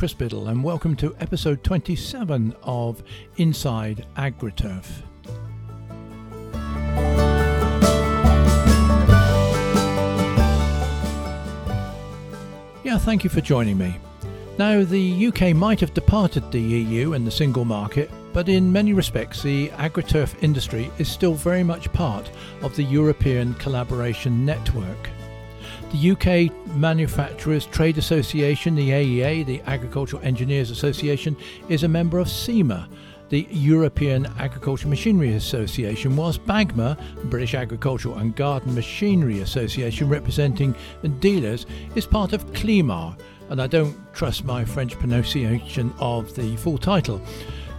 Chris Biddle, and welcome to episode 27 of Inside AgriTurf. Yeah, thank you for joining me. Now, the UK might have departed the EU and the single market, but in many respects, the AgriTurf industry is still very much part of the European collaboration network. The UK Manufacturers Trade Association, the AEA, the Agricultural Engineers Association, is a member of CEMA, the European Agricultural Machinery Association, whilst BAGMA, British Agricultural and Garden Machinery Association, representing dealers, is part of CLIMMAR, and I don't trust my French pronunciation of the full title,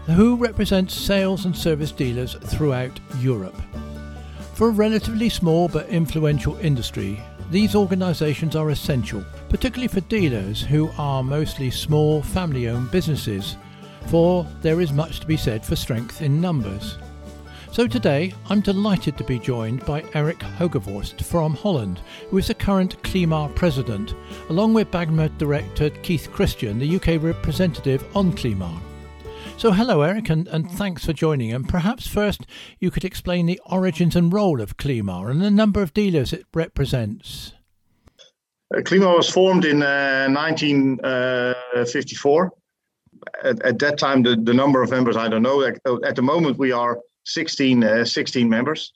who represents sales and service dealers throughout Europe. For a relatively small but influential industry, these organisations are essential, particularly for dealers who are mostly small family owned businesses, for there is much to be said for strength in numbers. So today I'm delighted to be joined by Eric Hogevorst from Holland, who is the current CLIMMAR president, along with BAGMA director Keith Christian, the UK representative on CLIMMAR. So, hello, Eric, and, and thanks for joining. And perhaps first you could explain the origins and role of CLIMMAR and the number of dealers it represents. Uh, CLIMMAR was formed in uh, 1954. Uh, at, at, that time, the, the number of members, I don't know. At, at the moment, we are 16, uh, 16 members.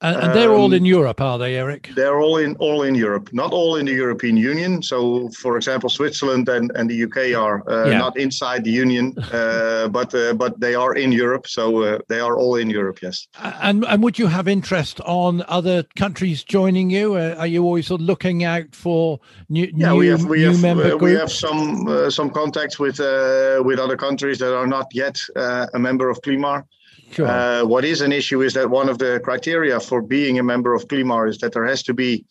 And, and they're um, all in Europe, are they, Eric? They're all in all in Europe, not all in the European Union. So, for example, Switzerland and, and the UK are uh, yeah. not inside the Union, uh, but uh, but they are in Europe. So uh, they are all in Europe. Yes. And and would you have interest on other countries joining you? Uh, are you always sort of looking out for new yeah, new, we have, we have, member groups? We have some some contacts with with other countries that are not yet a member of CLIMMAR. Sure. Uh, what is an issue is that one of the criteria for being a member of CLIMMAR is that there has to be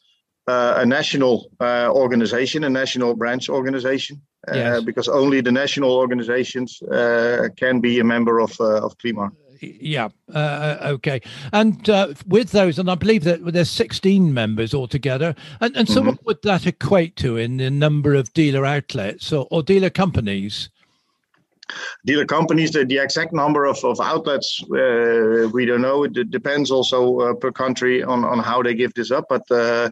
uh, a national uh, organization, a national branch organization, uh, yes. because only the national organizations uh, can be a member of uh, of CLIMMAR. Yeah. okay. And with those, and I believe that there's 16 members altogether. And, and so, mm-hmm. what would that equate to in the number of dealer outlets or, or dealer companies? Dealer companies, the, the exact number of, of outlets, uh, we don't know. It depends also uh, per country on, on how they give this up. But uh,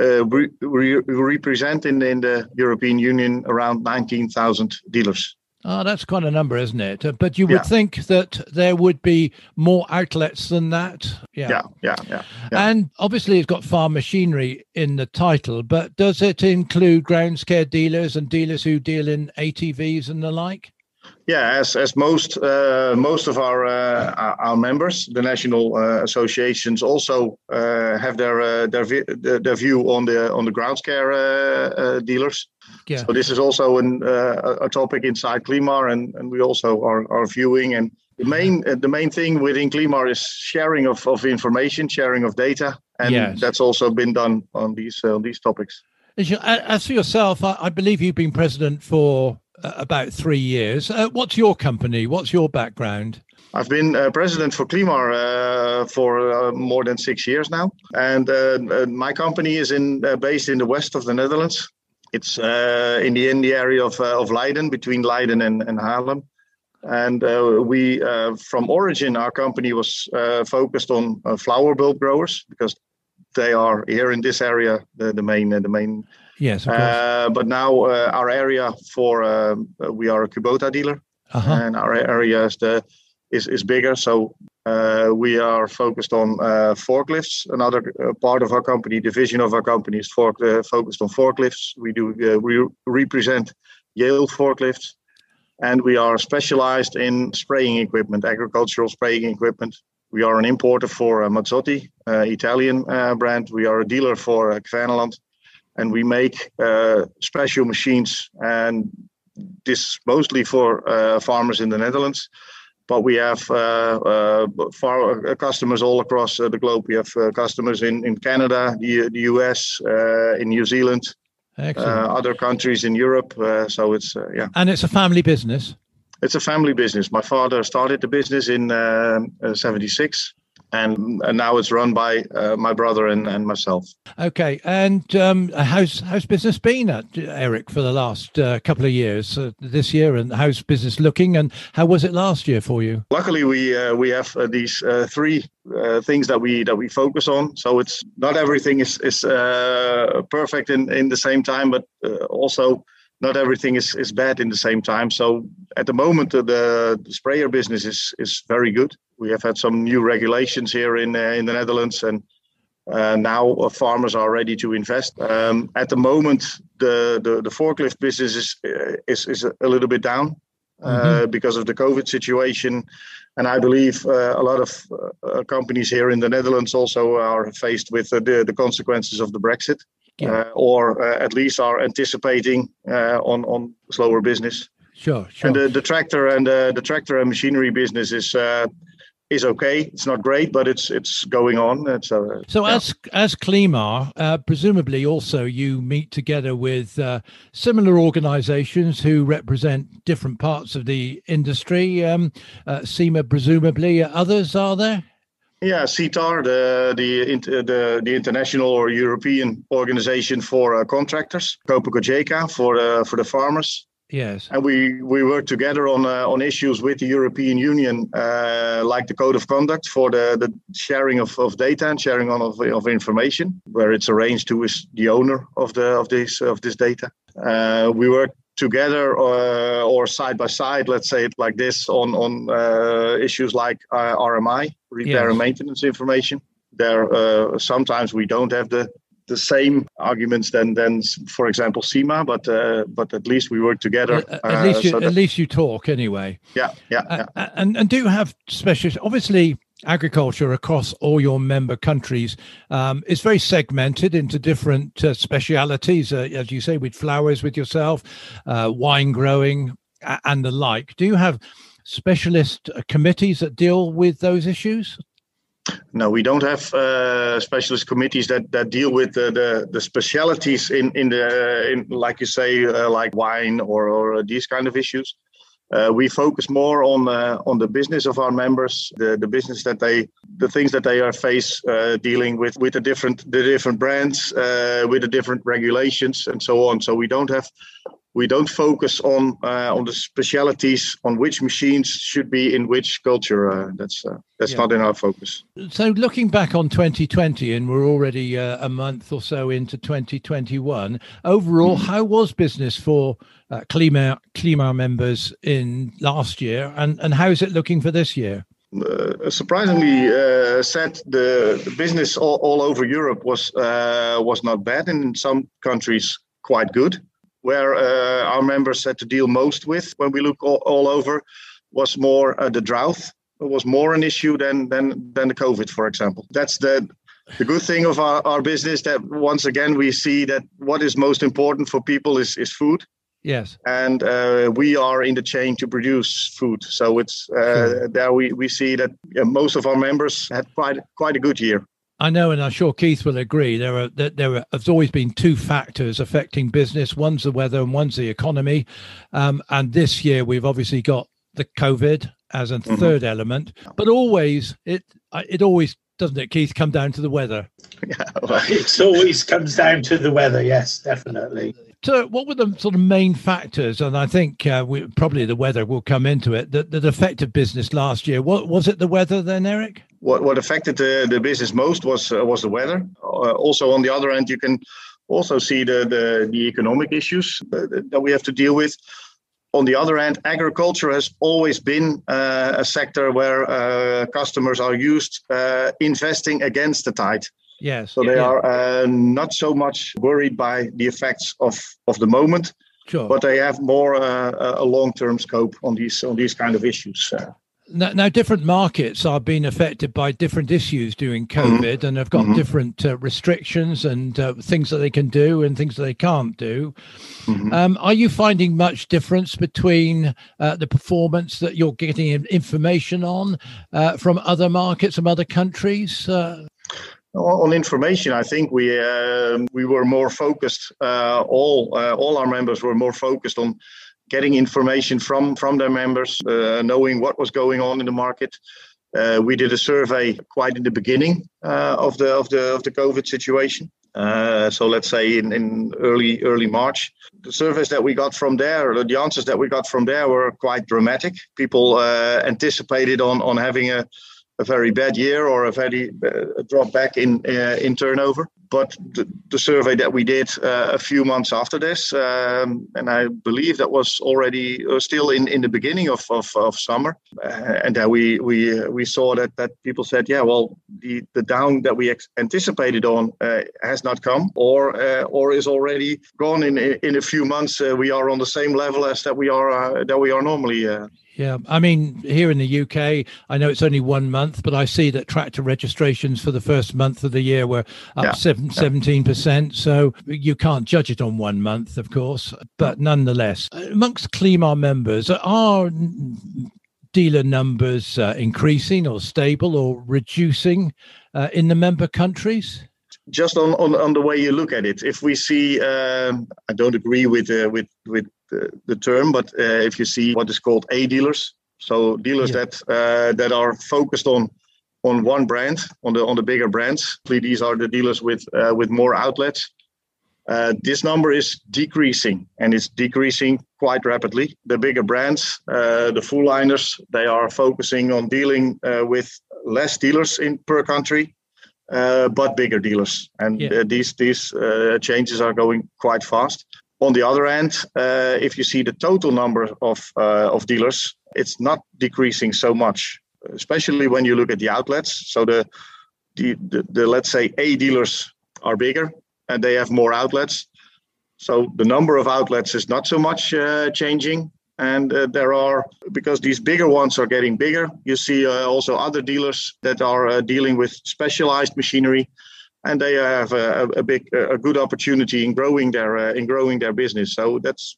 uh we, we represent in, in the European Union around 19,000 dealers. Oh, that's quite a number, isn't it? Uh, but you would yeah. think that there would be more outlets than that. Yeah. yeah. yeah, yeah, yeah. And obviously, it's got farm machinery in the title, but does it include ground care dealers and dealers who deal in ATVs and the like? Yeah, as as most uh, most of our uh, our members, the national uh, associations also uh, have their uh, their their view on the on the grounds care uh, dealers. Yeah. So this is also an, a topic inside CLIMMAR, and, and we also are, are viewing. And the main the main thing within CLIMMAR is sharing of, of information, sharing of data, and yes. that's also been done on these on these topics. As for yourself, I, I believe you've been president for about three years. Uh, what's your company? What's your background? I've been uh, president for CLIMMAR uh, for uh, more than six years now, and uh, my company is in based in the west of the Netherlands. It's in the in the area of of Leiden, between Leiden and, and Haarlem. And we, from origin, our company was focused on flower bulb growers because they are here in this area the, the main the main Yes, uh, but now uh, our area for um, we are a Kubota dealer, uh-huh. and our area is the is, is bigger. So uh, we are focused on uh, forklifts. Another uh, part of our company, division of our company, is for, focused on forklifts. We do we represent Yale forklifts, and we are specialized in spraying equipment, agricultural spraying equipment. We are an importer for Mazzotti, Italian brand. We are a dealer for uh, and we make uh, special machines and this mostly for uh, farmers in the Netherlands. But we have uh, uh far, uh, customers all across uh, the globe. We have customers in, in Canada, the, the US, in New Zealand, other countries in Europe. so it's yeah. And it's a family business. It's a family business. My father started the business in '76, and, and now it's run by uh, my brother and, and myself. Okay, and um, how's how's business been, at, Eric, for the last uh, couple of years uh, this year, and how's business looking, and how was it last year for you? Luckily, we uh, we have uh, these uh, three things that we that we focus on. So it's not everything is is perfect in in the same time, but also not everything is, is bad in the same time. So at the moment, uh, the, the, sprayer business is is very good. We have had some new regulations here in uh, in the Netherlands, and uh, now uh, farmers are ready to invest. Um, at the moment, the, the, the forklift business is uh, is is a little bit down uh, mm-hmm. because of the COVID situation, and I believe a lot of companies here in the Netherlands also are faced with the the consequences of the Brexit yeah. uh, or uh, at least are anticipating uh, on on slower business. Sure, sure. And the, the tractor and uh, the tractor and machinery business is uh, is okay. It's not great, but it's it's going on. It's, uh, so yeah. as as CLIMMAR, uh, presumably also you meet together with uh, similar organisations who represent different parts of the industry. Um, uh, CEMA, presumably, others are there. Yeah, CEETTAR, the the the, the international or European organization for uh, contractors, COPA-COGECA for uh, for the farmers. Yes, and we we work together on uh, on issues with the European Union, uh, like the code of conduct for the, the sharing of, of data and sharing on of, of information, where it's arranged who is the owner of the of this of this data. Uh, we work together uh, or side by side, let's say it like this, on on uh, issues like uh, RMI, repair yes. and maintenance information. There, uh, sometimes we don't have the the same arguments than than for example CEMA, but uh, but at least we work together. at least you, so at least you talk anyway. Yeah, yeah, yeah. and and do you have specialists? Obviously, agriculture across all your member countries um, is very segmented into different uh, specialities, uh, as you say, with flowers with yourself, uh, wine growing, and the like. Do you have specialist uh, committees that deal with those issues? No, we don't have uh, specialist committees that, that deal with the, the, the specialities in in the in like you say uh, like wine or or these kind of issues. Uh, we focus more on uh, on the business of our members, the, the business that they, the things that they are face uh, dealing with with the different the different brands, uh, with the different regulations and so on. So we don't have we don't focus on uh, on the specialities on which machines should be in which culture. Uh, that's uh, that's yeah. not in our focus. So looking back on 2020, and we're already uh, a month or so into 2021. Overall, how was business for uh, CLIMMAR CLIMMAR members in last year, and and how is it looking for this year? Uh, surprisingly uh, said the, the, business all, all over Europe was uh, was not bad and in some countries quite good where uh, our members had to deal most with when we look all, all over was more uh, the drought. It was more an issue than than than the COVID, for example. That's the the good thing of our, our business that once again we see that what is most important for people is is food. Yes. And uh, we are in the chain to produce food. So it's uh, sure. there we, we see that most of our members had quite quite a good year. I know, and I'm sure Keith will agree. There are there have always been two factors affecting business. One's the weather, and one's the economy. Um, and this year, we've obviously got the COVID as a mm-hmm. third element. But always, it it always doesn't it, Keith, come down to the weather? Yeah, well, it always comes down to the weather. Yes, definitely. So, what were the sort of main factors? And I think uh, we, probably the weather will come into it that, that affected business last year. What was it? The weather then, Eric? What what affected the, the business most was uh, was the weather. Uh, also, on the other end, you can also see the the, the economic issues that we have to deal with. On the other hand, agriculture has always been uh, a sector where uh, customers are used uh, investing against the tide. Yes. So they yeah. are uh, not so much worried by the effects of, of the moment, sure. but they have more a long term scope on these on these kind of issues. Now, now, different markets are being affected by different issues during mm-hmm. COVID, mm-hmm. and have got mm-hmm. different uh, restrictions and uh, things that they can do and things that they can't do. Mm-hmm. Um, are you finding much difference between uh, the performance that you're getting information on uh, from other markets, from other countries? Uh? on information, I think we um, we were more focused. Uh, all all our members were more focused on getting information from from their members, uh, knowing what was going on in the market, Uh, we did a survey quite in the beginning uh, of the of the of the COVID situation. Uh, so let's say in, in early early March, the surveys that we got from there, the answers that we got from there were quite dramatic. People uh, anticipated on on having a a very bad year or a very uh, drop back in uh, in turnover. But the, the, survey that we did uh, a few months after this, um, and I believe that was already uh, still in, in the beginning of, of, of summer, uh, and that we we uh, we saw that that people said, yeah, well, the, the down that we ex- anticipated on has not come, or or is already gone in in a few months. we are on the same level as that we are that we are normally. Yeah, I mean, here in the UK, I know it's only one month, but I see that tractor registrations for the first month of the year were up yeah. 17%. So you can't judge it on one month, of course. But nonetheless, amongst CLIMMAR members, are dealer numbers uh, increasing or stable or reducing uh, in the member countries? Just on, on, on the way you look at it, if we see, um, I don't agree with uh, with with the, the term, but uh, if you see what is called A dealers, so dealers yeah. that uh, that are focused on on one brand, on the on the bigger brands. These are the dealers with uh, with more outlets. Uh, this number is decreasing, and it's decreasing quite rapidly. The bigger brands, uh, the full liners, they are focusing on dealing uh, with less dealers in per country, but bigger dealers, and yeah. these these changes are going quite fast. On the other hand, uh, if you see the total number of uh, of dealers, it's not decreasing so much, especially when you look at the outlets. So the the, the, the let's say A dealers are bigger and they have more outlets. So the number of outlets is not so much uh, changing. And uh, there are, because these bigger ones are getting bigger, you see uh, also other dealers that are uh, dealing with specialized machinery and they have a, a big, a good opportunity in growing their uh, in growing their business. So that's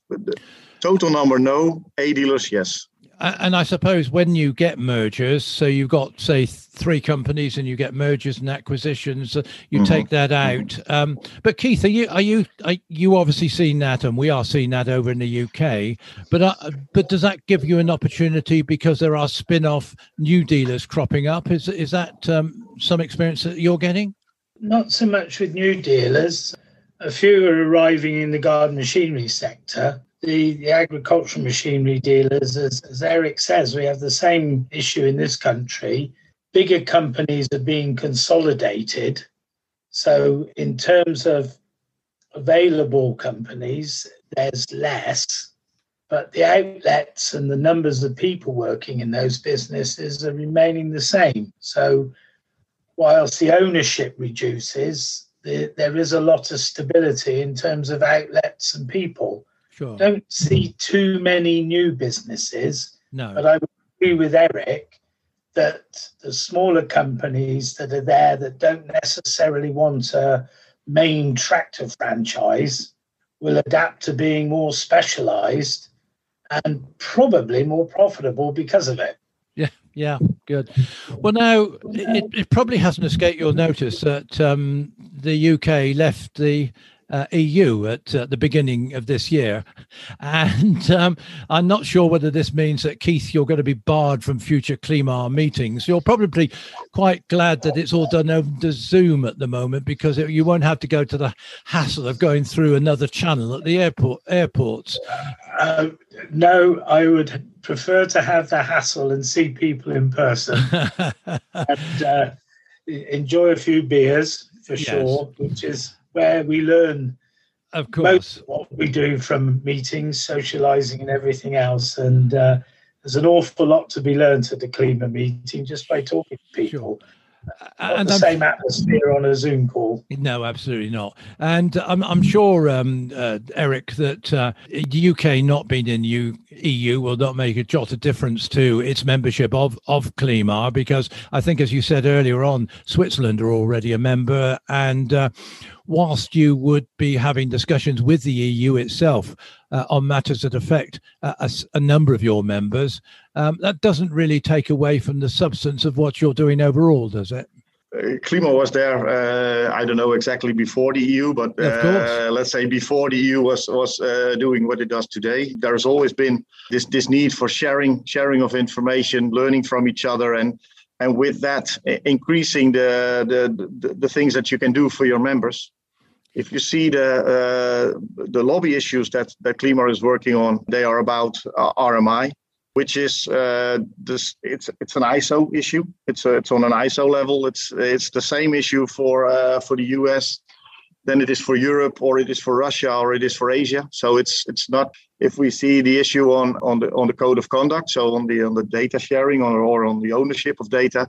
total number. No, A dealers, yes. And I suppose when you get mergers, so you've got say three companies, and you get mergers and acquisitions, uh, you mm-hmm. take that out. Um, but Keith, are you are you are you obviously seen that, and we are seeing that over in the UK. But uh, but does that give you an opportunity because there are spin-off new dealers cropping up? Is is that um, some experience that you're getting? Not so much with new dealers. A few are arriving in the garden machinery sector. The, the agricultural machinery dealers, as, as Eric says, we have the same issue in this country. Bigger companies are being consolidated. So, in terms of available companies, there's less, but the outlets and the numbers of people working in those businesses are remaining the same. So, whilst the ownership reduces, the, there is a lot of stability in terms of outlets and people. Sure. Don't see too many new businesses. No. But I would agree with Eric that the smaller companies that are there that don't necessarily want a main tractor franchise will adapt to being more specialized and probably more profitable because of it. Yeah, yeah, good. Well, now it, it probably hasn't escaped your notice that um, the UK left the uh, EU at uh, the beginning of this year. And um, I'm not sure whether this means that, Keith, you're going to be barred from future CLIMMAR meetings. You're probably quite glad that it's all done over Zoom at the moment because it, you won't have to go to the hassle of going through another channel at the airport airports. Uh, no, I would prefer to have the hassle and see people in person and uh, enjoy a few beers for yes. sure, which is where we learn of course what we do from meetings socializing and everything else and uh, there's an awful lot to be learned at the CLIMMAR meeting just by talking to people sure. Not and the I'm, same atmosphere on a Zoom call. No, absolutely not. And I'm, I'm sure, um, uh, Eric, that uh, the UK not being in U, EU will not make a jot of difference to its membership of of CLIMMAR, because I think, as you said earlier on, Switzerland are already a member, and uh, whilst you would be having discussions with the EU itself uh, on matters that affect uh, a, a, number of your members, um, that doesn't really take away from the substance of what you're doing overall, does it? Uh, CLIMMAR was there. Uh, I don't know exactly before the EU, but uh, let's say before the EU was was uh, doing what it does today. There has always been this this need for sharing sharing of information, learning from each other, and and with that increasing the, the, the, the things that you can do for your members. If you see the uh, the lobby issues that that CLIMMAR is working on, they are about uh, RMI, which is uh, this. It's it's an ISO issue. It's a, it's on an ISO level. It's it's the same issue for uh, for the US than it is for Europe or it is for Russia or it is for Asia. So it's it's not if we see the issue on on the on the code of conduct, so on the on the data sharing or, or on the ownership of data,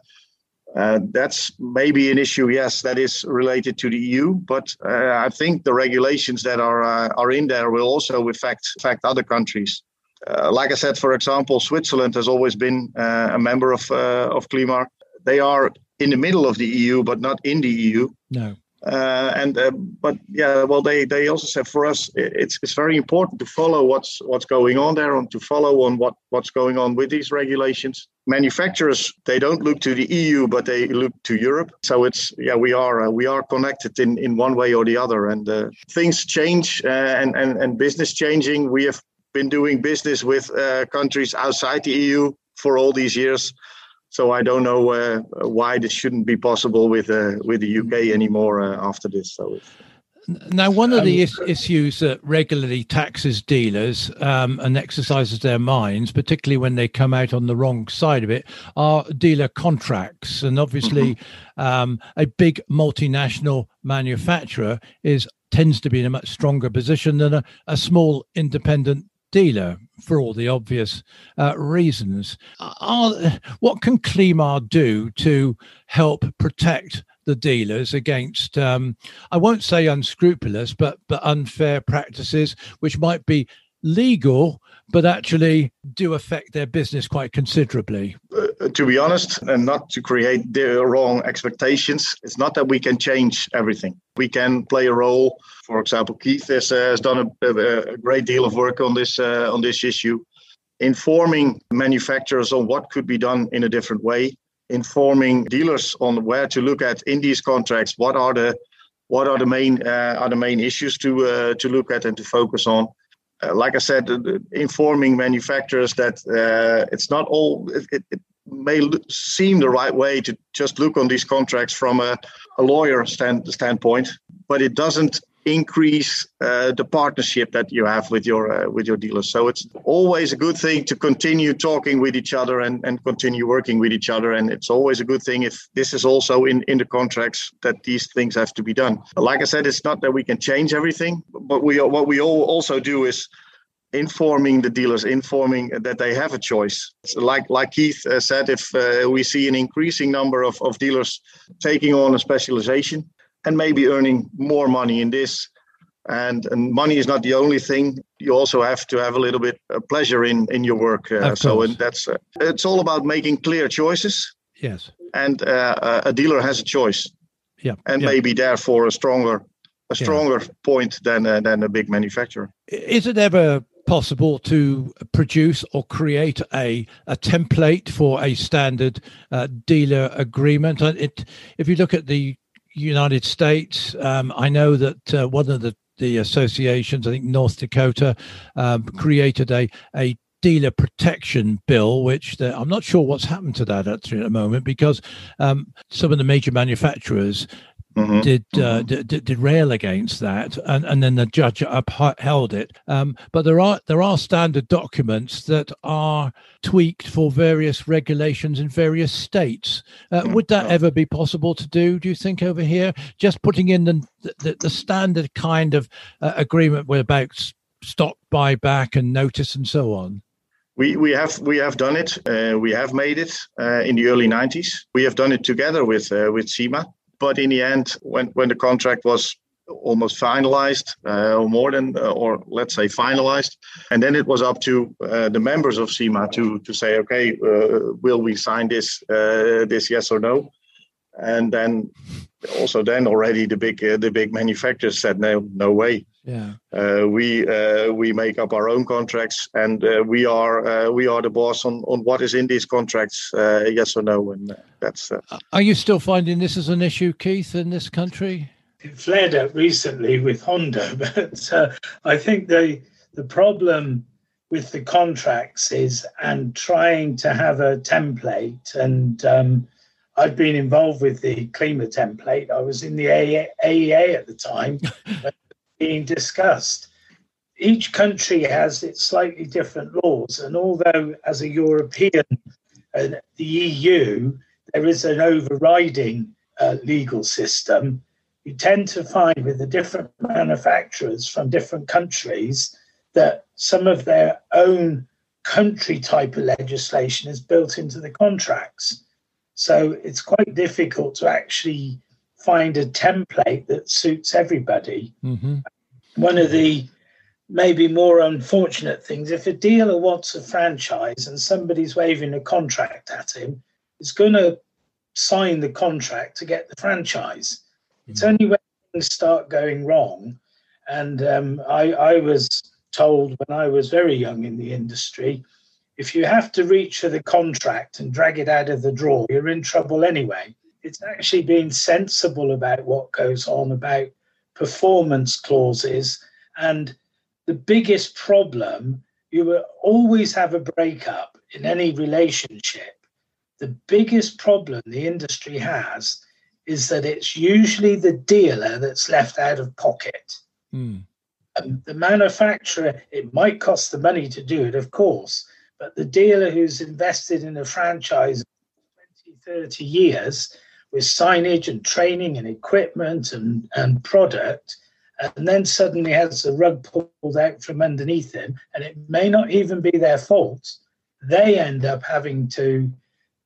uh, that's maybe an issue. Yes, that is related to the EU, but uh, I think the regulations that are uh, are in there will also affect affect other countries. Uh, like I said, for example, Switzerland has always been uh, a member of uh, of CLIMMAR. They are in the middle of the EU, but not in the EU. No. Uh, and uh, but yeah, well, they they also said for us it's it's very important to follow what's what's going on there and to follow on what what's going on with these regulations. Manufacturers they don't look to the EU, but they look to Europe. So it's yeah, we are uh, we are connected in in one way or the other, and uh, things change uh, and and and business changing. We have been doing business with uh, countries outside the EU for all these years so I don't know uh, why this shouldn't be possible with uh, with the UK anymore uh, after this. So. Now, one of the is- issues that regularly taxes dealers um, and exercises their minds, particularly when they come out on the wrong side of it, are dealer contracts. And obviously, mm-hmm. um, a big multinational manufacturer is tends to be in a much stronger position than a, a small independent dealer for all the obvious uh, reasons. Are, what can CLIMMAR do to help protect the dealers against, um, I won't say unscrupulous, but, but unfair practices, which might be legal, but actually do affect their business quite considerably. To be honest, and not to create the wrong expectations, it's not that we can change everything. We can play a role. For example, Keith has, uh, has done a, a, great deal of work on this uh, on this issue, informing manufacturers on what could be done in a different way, informing dealers on where to look at in these contracts. What are the what are the main uh, are the main issues to uh, to look at and to focus on uh, like I said, uh, informing manufacturers that uh, it's not all. It, it may seem the right way to just look on these contracts from a, a lawyer stand, standpoint, but it doesn't increase uh, the partnership that you have with your uh, with your dealers. So it's always a good thing to continue talking with each other and, and continue working with each other. And it's always a good thing if this is also in, in the contracts that these things have to be done. Like I said, it's not that we can change everything, but we what we all also do is informing the dealers, informing that they have a choice. Like like Keith uh, said, if uh, we see an increasing number of, of dealers taking on a specialization, and maybe earning more money in this. And, and money is not the only thing. You also have to have a little bit of pleasure in in your work. Uh, so and that's uh, it's all about making clear choices. Yes. And uh, a dealer has a choice. Yeah. And yeah. maybe therefore a stronger a stronger yeah. point than uh, than a big manufacturer. Is it ever possible to produce or create a, a template for a standard uh, dealer agreement. It, if you look at the United States. Um, I know that uh, one of the, the associations, I think North Dakota, um, created a, a dealer protection bill, which I'm not sure what's happened to that at the moment because um, some of the major manufacturers Mm-hmm. Did, uh, mm-hmm. did, did rail against that, and, and then the judge upheld it. Um, but there are there are standard documents that are tweaked for various regulations in various states. Uh, mm-hmm. Would that ever be possible to do? Do you think over here, just putting in the the, the standard kind of uh, agreement with about stock buyback and notice and so on? We, we have we have done it. Uh, we have made it uh, in the early 90s. We have done it together with uh, with CEMA. But in the end, when, when the contract was almost finalized, uh, or more than, uh, or let's say finalized, and then it was up to uh, the members of CEMA to to say, okay, uh, will we sign this uh, this yes or no? And then also then already the big uh, the big manufacturers said no no way. Yeah. we we make up our own contracts, and we are we are the boss on, on what is in these contracts, yes or no, and that's. are you still finding this as an issue, Keith, in this country? it flared up recently with Honda, but uh, I think the the problem with the contracts is and trying to have a template and um, I've been involved with the CLIMMAR template. I was in the AEA at the time being discussed. Each country has its slightly different laws, and although as a European, uh, the EU, there is an overriding uh, legal system, you tend to find with the different manufacturers from different countries that some of their own country type of legislation is built into the contracts. So it's quite difficult to actually find a template that suits everybody. Mm-hmm. One of the maybe more unfortunate things if a dealer wants a franchise and somebody's waving a contract at him, he's going to sign the contract to get the franchise. Mm-hmm. It's only when things start going wrong. And um, I, I was told when I was very young in the industry if you have to reach for the contract and drag it out of the drawer, you're in trouble anyway. It's actually being sensible about what goes on about performance clauses. And the biggest problem, you will always have a breakup in any relationship. The biggest problem the industry has is that it's usually the dealer that's left out of pocket. Mm. the manufacturer, it might cost the money to do it, of course, but the dealer who's invested in a franchise 20, 30 years with signage and training and equipment and, and product, and then suddenly has the rug pulled out from underneath him, and it may not even be their fault, they end up having to,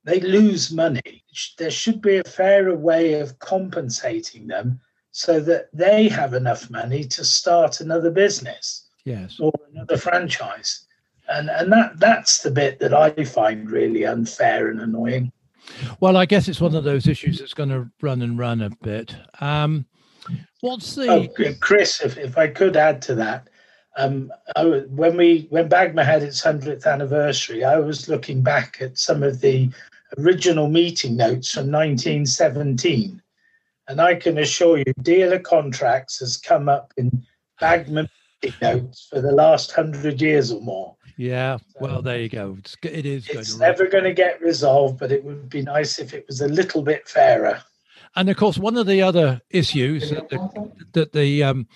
they lose money. There should be a fairer way of compensating them so that they have enough money to start another business yes. or another franchise and and that that's the bit that I find really unfair and annoying. Well, I guess it's one of those issues that's going to run and run a bit. Um, what's the oh, Chris? If, if I could add to that, um, I, when we when Bagma had its hundredth anniversary, I was looking back at some of the original meeting notes from 1917, and I can assure you, dealer contracts has come up in Bagma notes for the last hundred years or more. Yeah, well, there you go. It's, it is. It's never going to get resolved, but it would be nice if it was a little bit fairer. And of course, one of the other issues that the, that the um,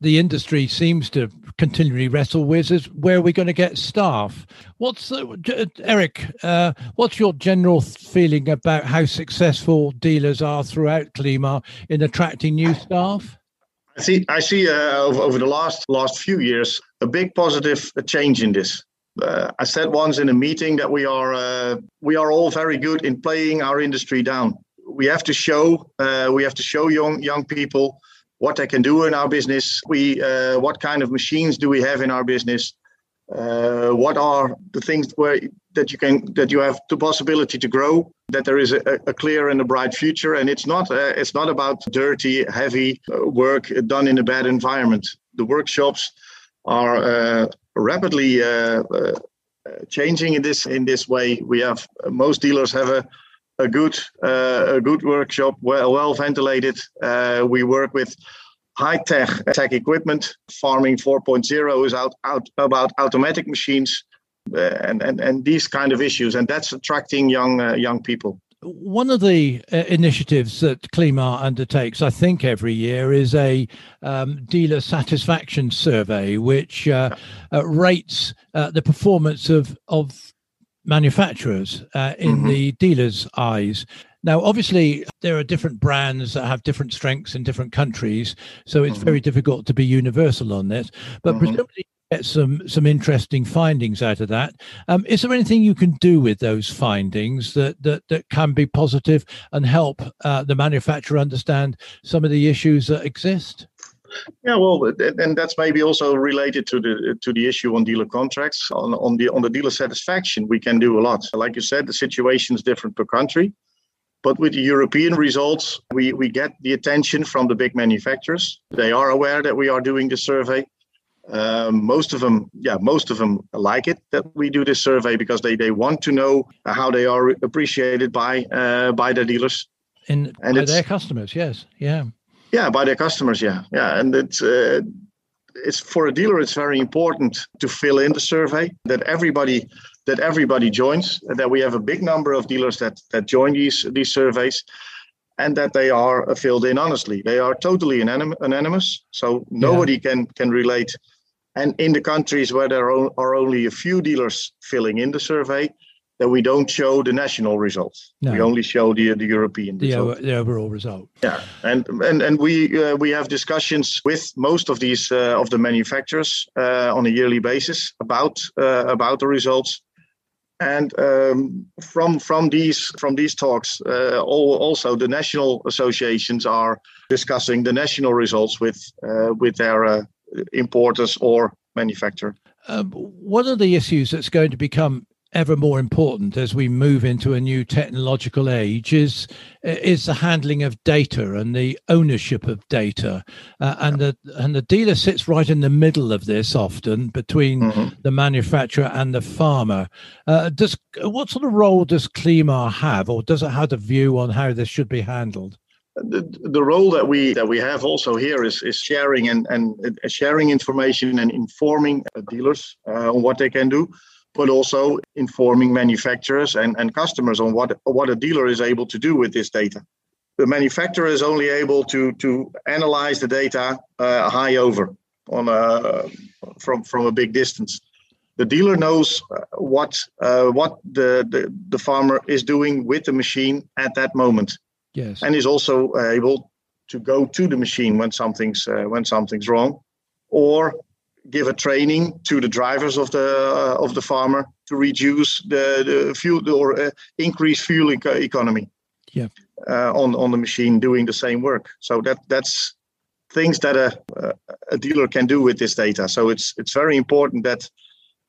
the industry seems to continually wrestle with is where are we going to get staff? What's the, Eric? Uh, what's your general feeling about how successful dealers are throughout CLIMMAR in attracting new staff? I see. I see uh, over, over, the last last few years a big positive change in this. Uh, I said once in a meeting that we are uh, we are all very good in playing our industry down. We have to show uh, we have to show young young people what they can do in our business. We uh, what kind of machines do we have in our business? Uh, what are the things where that you can that you have the possibility to grow that there is a, a clear and a bright future and it's not uh, it's not about dirty heavy work done in a bad environment the workshops are uh, rapidly uh, uh, changing in this in this way. We have most dealers have a a good a good workshop well well ventilated. We work with high tech tech equipment. Farming 4.0 is out, out about automatic machines and, and and these kind of issues, and that's attracting young uh, young people. One of the uh, initiatives that CLIMMAR undertakes, I think, every year is a um, dealer satisfaction survey, which uh, uh, rates uh, the performance of of manufacturers in mm-hmm. the dealer's eyes. Now, obviously, there are different brands that have different strengths in different countries, so it's mm-hmm. very difficult to be universal on this. But mm-hmm. presumably, get some some interesting findings out of that. Um, is there anything you can do with those findings that that, that can be positive and help uh, the manufacturer understand some of the issues that exist? Yeah, well, and that's maybe also related to the to the issue on dealer contracts. On on the on the dealer satisfaction, we can do a lot. Like you said, the situation is different per country. But with the European results, we, we get the attention from the big manufacturers. They are aware that we are doing the survey. Um, most of them, yeah, most of them like it that we do this survey because they, they want to know how they are appreciated by uh, by their dealers and, and by their customers. Yes, yeah, yeah, by their customers. Yeah, yeah, and it's uh, it's for a dealer. It's very important to fill in the survey that everybody that everybody joins, that we have a big number of dealers that that join these these surveys, and that they are filled in honestly. They are totally anonymous, so nobody yeah. can can relate. And in the countries where there are only a few dealers filling in the survey, then we don't show the national results. No. We only show the the European the, result. the overall result. Yeah, and and and we uh, we have discussions with most of these uh, of the manufacturers uh, on a yearly basis about uh, about the results. And um, from from these from these talks, uh, all, also the national associations are discussing the national results with uh, with their importers or manufacturer. Um, one of the issues that's going to become ever more important as we move into a new technological age is is the handling of data and the ownership of data uh, and the and the dealer sits right in the middle of this often between mm-hmm. the manufacturer and the farmer uh, does what sort of role does CLIMMAR have or does it have a view on how this should be handled the, the role that we that we have also here is, is sharing and, and uh, sharing information and informing dealers uh, on what they can do but also informing manufacturers and, and customers on what, what a dealer is able to do with this data. The manufacturer is only able to, to analyze the data uh, high over on a, from, from a big distance. The dealer knows uh, what uh, what the, the, the farmer is doing with the machine at that moment. Yes. And is also able to go to the machine when something's uh, when something's wrong, or give a training to the drivers of the uh, of the farmer to reduce the, the fuel or uh, increase fuel economy. Yeah. Uh, on on the machine doing the same work. So that that's things that a a dealer can do with this data. So it's it's very important that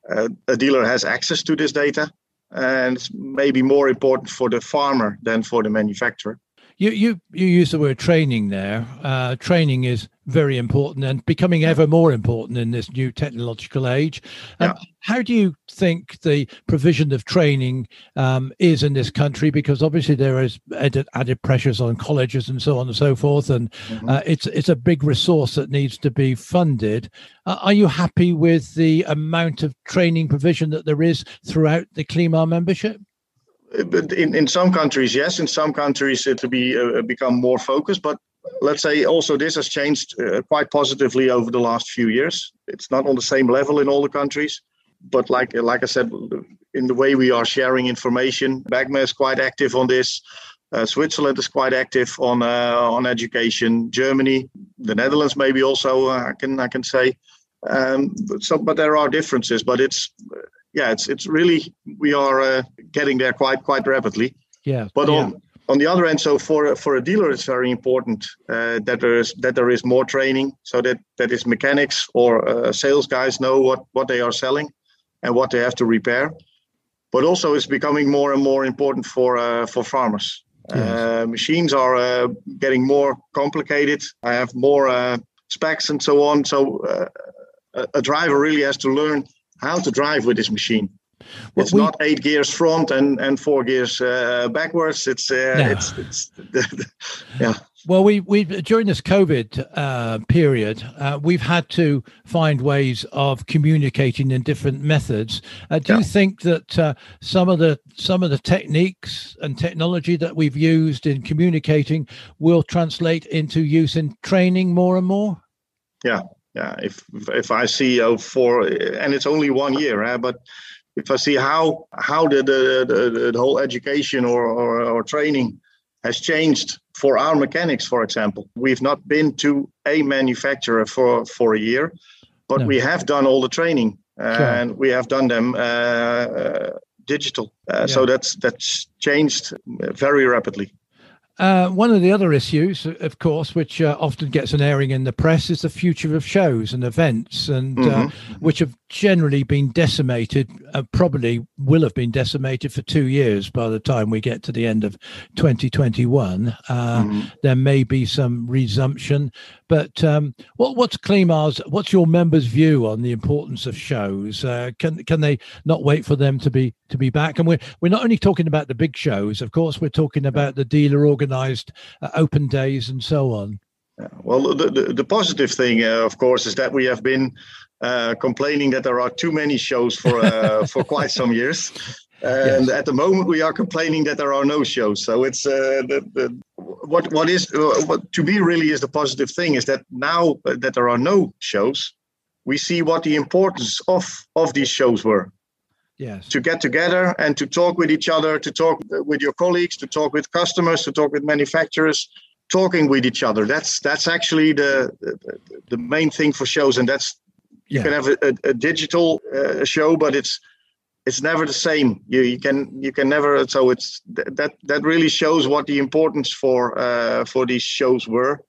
uh, a dealer has access to this data, and it's maybe more important for the farmer than for the manufacturer. You you you use the word training there. Uh, training is very important and becoming ever more important in this new technological age. Um, yeah. How do you think the provision of training um, is in this country? Because obviously there is added, added, pressures on colleges and so on and so forth, and mm-hmm. uh, it's it's a big resource that needs to be funded. Uh, are you happy with the amount of training provision that there is throughout the CLIMMAR membership? In, in some countries, yes. In some countries, it will be uh, become more focused. But let's say also this has changed uh, quite positively over the last few years. It's not on the same level in all the countries, but like like I said, in the way we are sharing information, BAGMA is quite active on this. Uh, Switzerland is quite active on uh, on education. Germany, the Netherlands, maybe also uh, I can I can say. Um, but so, but there are differences. But it's yeah, it's it's really we are uh, getting there quite quite rapidly. Yeah. But yeah. on on the other end, so for for a dealer, it's very important uh, that there is that there is more training, so that that is mechanics or uh, sales guys know what what they are selling and what they have to repair. But also, it's becoming more and more important for uh, for farmers. Yes. Uh, machines are uh, getting more complicated. I have more uh, specs and so on. So a, a driver really has to learn how to drive with this machine. Well, it's we, not eight gears front and, and four gears uh, backwards. It's uh, no. it's it's yeah. Well, we we during this COVID uh, period, uh, we've had to find ways of communicating in different methods. Uh, do yeah. you think that uh, some of the some of the techniques and technology that we've used in communicating will translate into use in training more and more? Yeah, yeah, if if I see uh, for and it's only one year, uh, but if I see how how the the, the, the whole education or, or, or training has changed for our mechanics, for example, we've not been to a manufacturer for for a year, but no. we have done all the training and we have done them uh, uh, digital. Uh, yeah. So that's that's changed very rapidly. Uh, one of the other issues, of course, which uh, often gets an airing in the press, is the future of shows and events, and uh, mm-hmm. uh, which have generally been decimated. Uh, probably will have been decimated for two years by the time we get to the end of 2021. Uh, mm-hmm. There may be some resumption, but um, what, what's CLIMMAR's? What's your members' view on the importance of shows? can can they not wait for them to be to be back? And we're we're not only talking about the big shows, of course. We're talking about the dealer organ organized uh, open days and so on? Well, the, the, the positive thing, uh, of course, is that we have been uh, complaining that there are too many shows for uh, for quite some years. And yes. at the moment, we are complaining that there are no shows. So it's uh, the, the, what what is uh, what to me really is the positive thing is that now that there are no shows, we see what the importance of of these shows were. Yes. To get together and to talk with each other, to talk with your colleagues, to talk with customers, to talk with manufacturers, talking with each other. That's that's actually the the, main thing for shows, and that's you yeah. can have a, a, a digital uh, show, but it's it's never the same. You you can you can never. So it's that that really shows what the importance for uh, for these shows were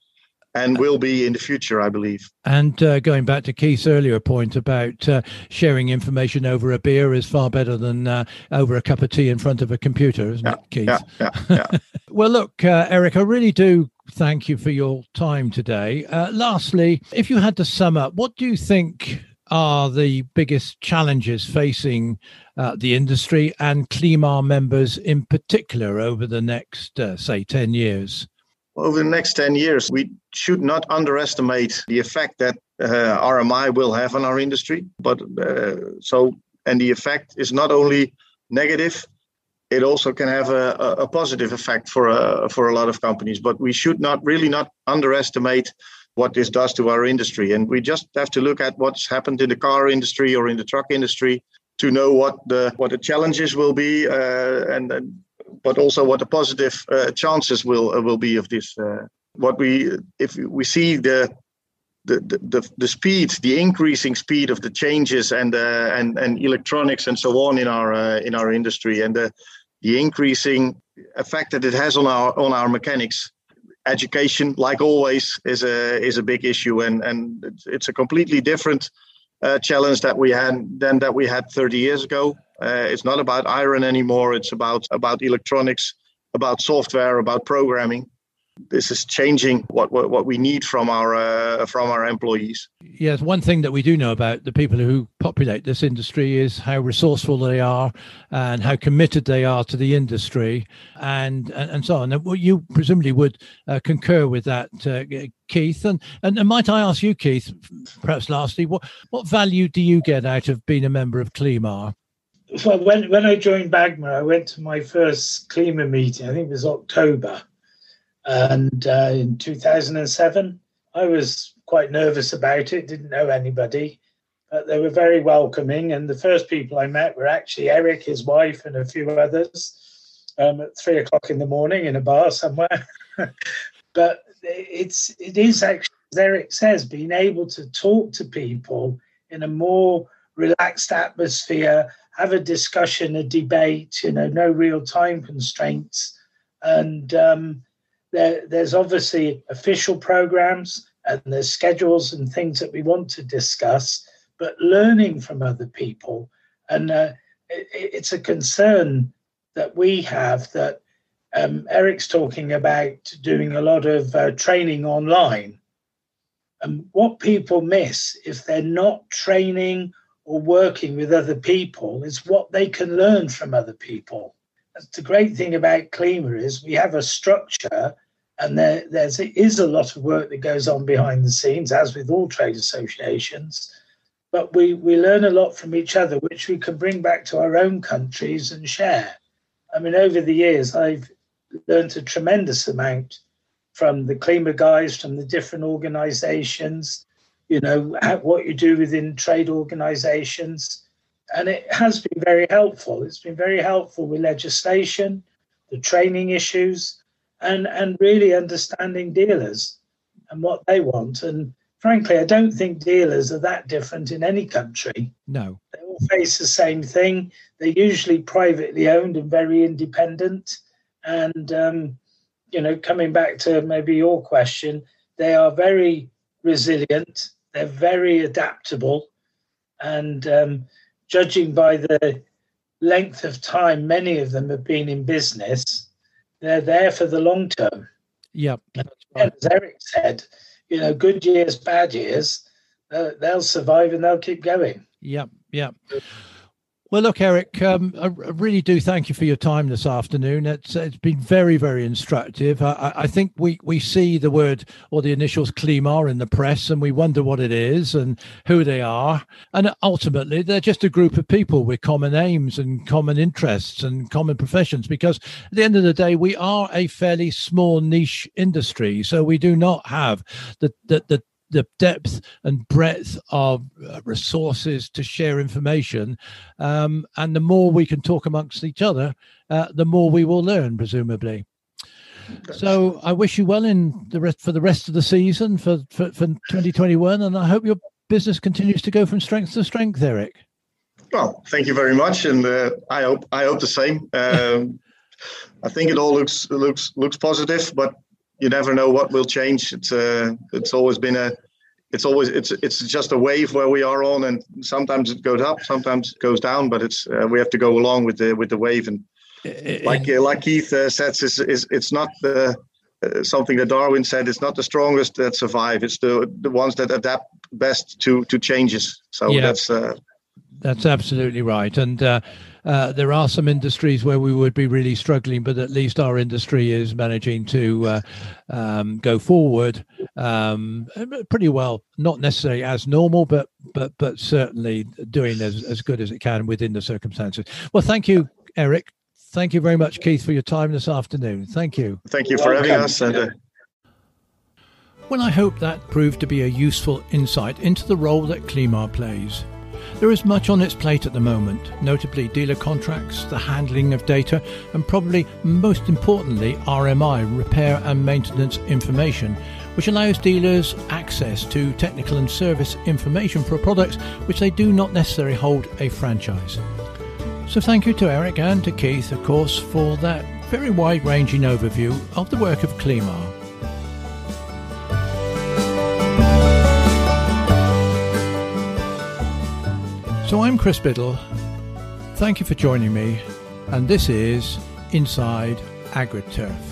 and will be in the future, I believe. And uh, going back to Keith's earlier point about uh, sharing information over a beer is far better than uh, over a cup of tea in front of a computer, isn't yeah, it, Keith? Yeah, yeah, yeah. well, look, uh, Eric, I really do thank you for your time today. Uh, lastly, if you had to sum up, what do you think are the biggest challenges facing uh, the industry and CLIMMAR members in particular over the next, say, 10 years? Over the next 10 years, we should not underestimate the effect that uh, RMI will have on our industry. But uh, so, and the effect is not only negative, it also can have a, a positive effect for uh, for a lot of companies. But we should not really not underestimate what this does to our industry. And we just have to look at what's happened in the car industry or in the truck industry to know what the what the challenges will be uh, and, and but also what the positive uh, chances will uh, will be of this. Uh, what we if we see the the, the, the speed, the increasing speed of the changes and uh, and and electronics and so on in our uh, in our industry, and the the increasing effect that it has on our on our mechanics. Education, like always, is a is a big issue, and and it's a completely different challenge that we had than that we had 30 years ago. Uh, it's not about iron anymore. It's about about electronics, about software, about programming. This is changing what what, what we need from our uh, from our employees. Yes, one thing that we do know about the people who populate this industry is how resourceful they are and how committed they are to the industry, and and, and so on. And you presumably would uh, concur with that, uh, Keith. And, and and might I ask you, Keith, perhaps lastly, what what value do you get out of being a member of CLIMMAR? Well, when when I joined Bagma, I went to my first CLIMMAR meeting. I think it was October, and uh, in 2007, I was quite nervous about it. Didn't know anybody, but they were very welcoming. And the first people I met were actually Eric, his wife, and a few others um, at three o'clock in the morning in a bar somewhere. but it's it is actually, as Eric says, being able to talk to people in a more relaxed atmosphere have a discussion, a debate, you know, no real time constraints. And um, there, there's obviously official programs and there's schedules and things that we want to discuss, but learning from other people. And uh, it, it's a concern that we have that um, Eric's talking about doing a lot of uh, training online. And what people miss if they're not training or working with other people is what they can learn from other people. That's the great thing about CLIMMAR is we have a structure and there there's, is a lot of work that goes on behind the scenes, as with all trade associations. But we, we learn a lot from each other, which we can bring back to our own countries and share. I mean, over the years, I've learned a tremendous amount from the CLIMMAR guys, from the different organizations, you know, what you do within trade organizations. And it has been very helpful. It's been very helpful with legislation, the training issues, and, and really understanding dealers and what they want. And frankly, I don't think dealers are that different in any country. No. They all face the same thing. They're usually privately owned and very independent. And, um, you know, coming back to maybe your question, they are very resilient they're very adaptable, and um, judging by the length of time many of them have been in business, they're there for the long term. Yep. Right. As Eric said, you know, good years, bad years, uh, they'll survive and they'll keep going. Yep. Yep. Well, look, Eric, um, I really do thank you for your time this afternoon. It's it's been very, very instructive. I, I think we, we see the word or the initials CLIMMAR in the press and we wonder what it is and who they are. And ultimately, they're just a group of people with common aims and common interests and common professions because at the end of the day, we are a fairly small niche industry. So we do not have the, the, the the depth and breadth of uh, resources to share information. Um, and the more we can talk amongst each other, uh, the more we will learn, presumably. So I wish you well in the rest for the rest of the season for, for, for 2021, and I hope your business continues to go from strength to strength, Eric. Well, thank you very much, and uh, I hope I hope the same. Um, I think it all looks looks looks positive, but you never know what will change. It's uh, it's always been a it's always it's it's just a wave where we are on, and sometimes it goes up, sometimes it goes down, but it's uh, we have to go along with the with the wave. And like uh, like Keith uh, says, is is it's not the uh, something that Darwin said. It's not the strongest that survive. It's the the ones that adapt best to to changes. So yeah. that's uh, that's absolutely right. And uh, there are some industries where we would be really struggling, but at least our industry is managing to uh, um, go forward um, pretty well. Not necessarily as normal, but but but certainly doing as, as good as it can within the circumstances. Well, thank you, Eric. Thank you very much, Keith, for your time this afternoon. Thank you. Thank you for having us. And, uh... Well, I hope that proved to be a useful insight into the role that CLIMMAR plays. There is much on its plate at the moment, notably dealer contracts, the handling of data, and probably most importantly, RMI, repair and maintenance information, which allows dealers access to technical and service information for products which they do not necessarily hold a franchise. So, thank you to Eric and to Keith, of course, for that very wide ranging overview of the work of CLIMMAR. So I'm Chris Biddle. Thank you for joining me, and this is Inside AgriTurf.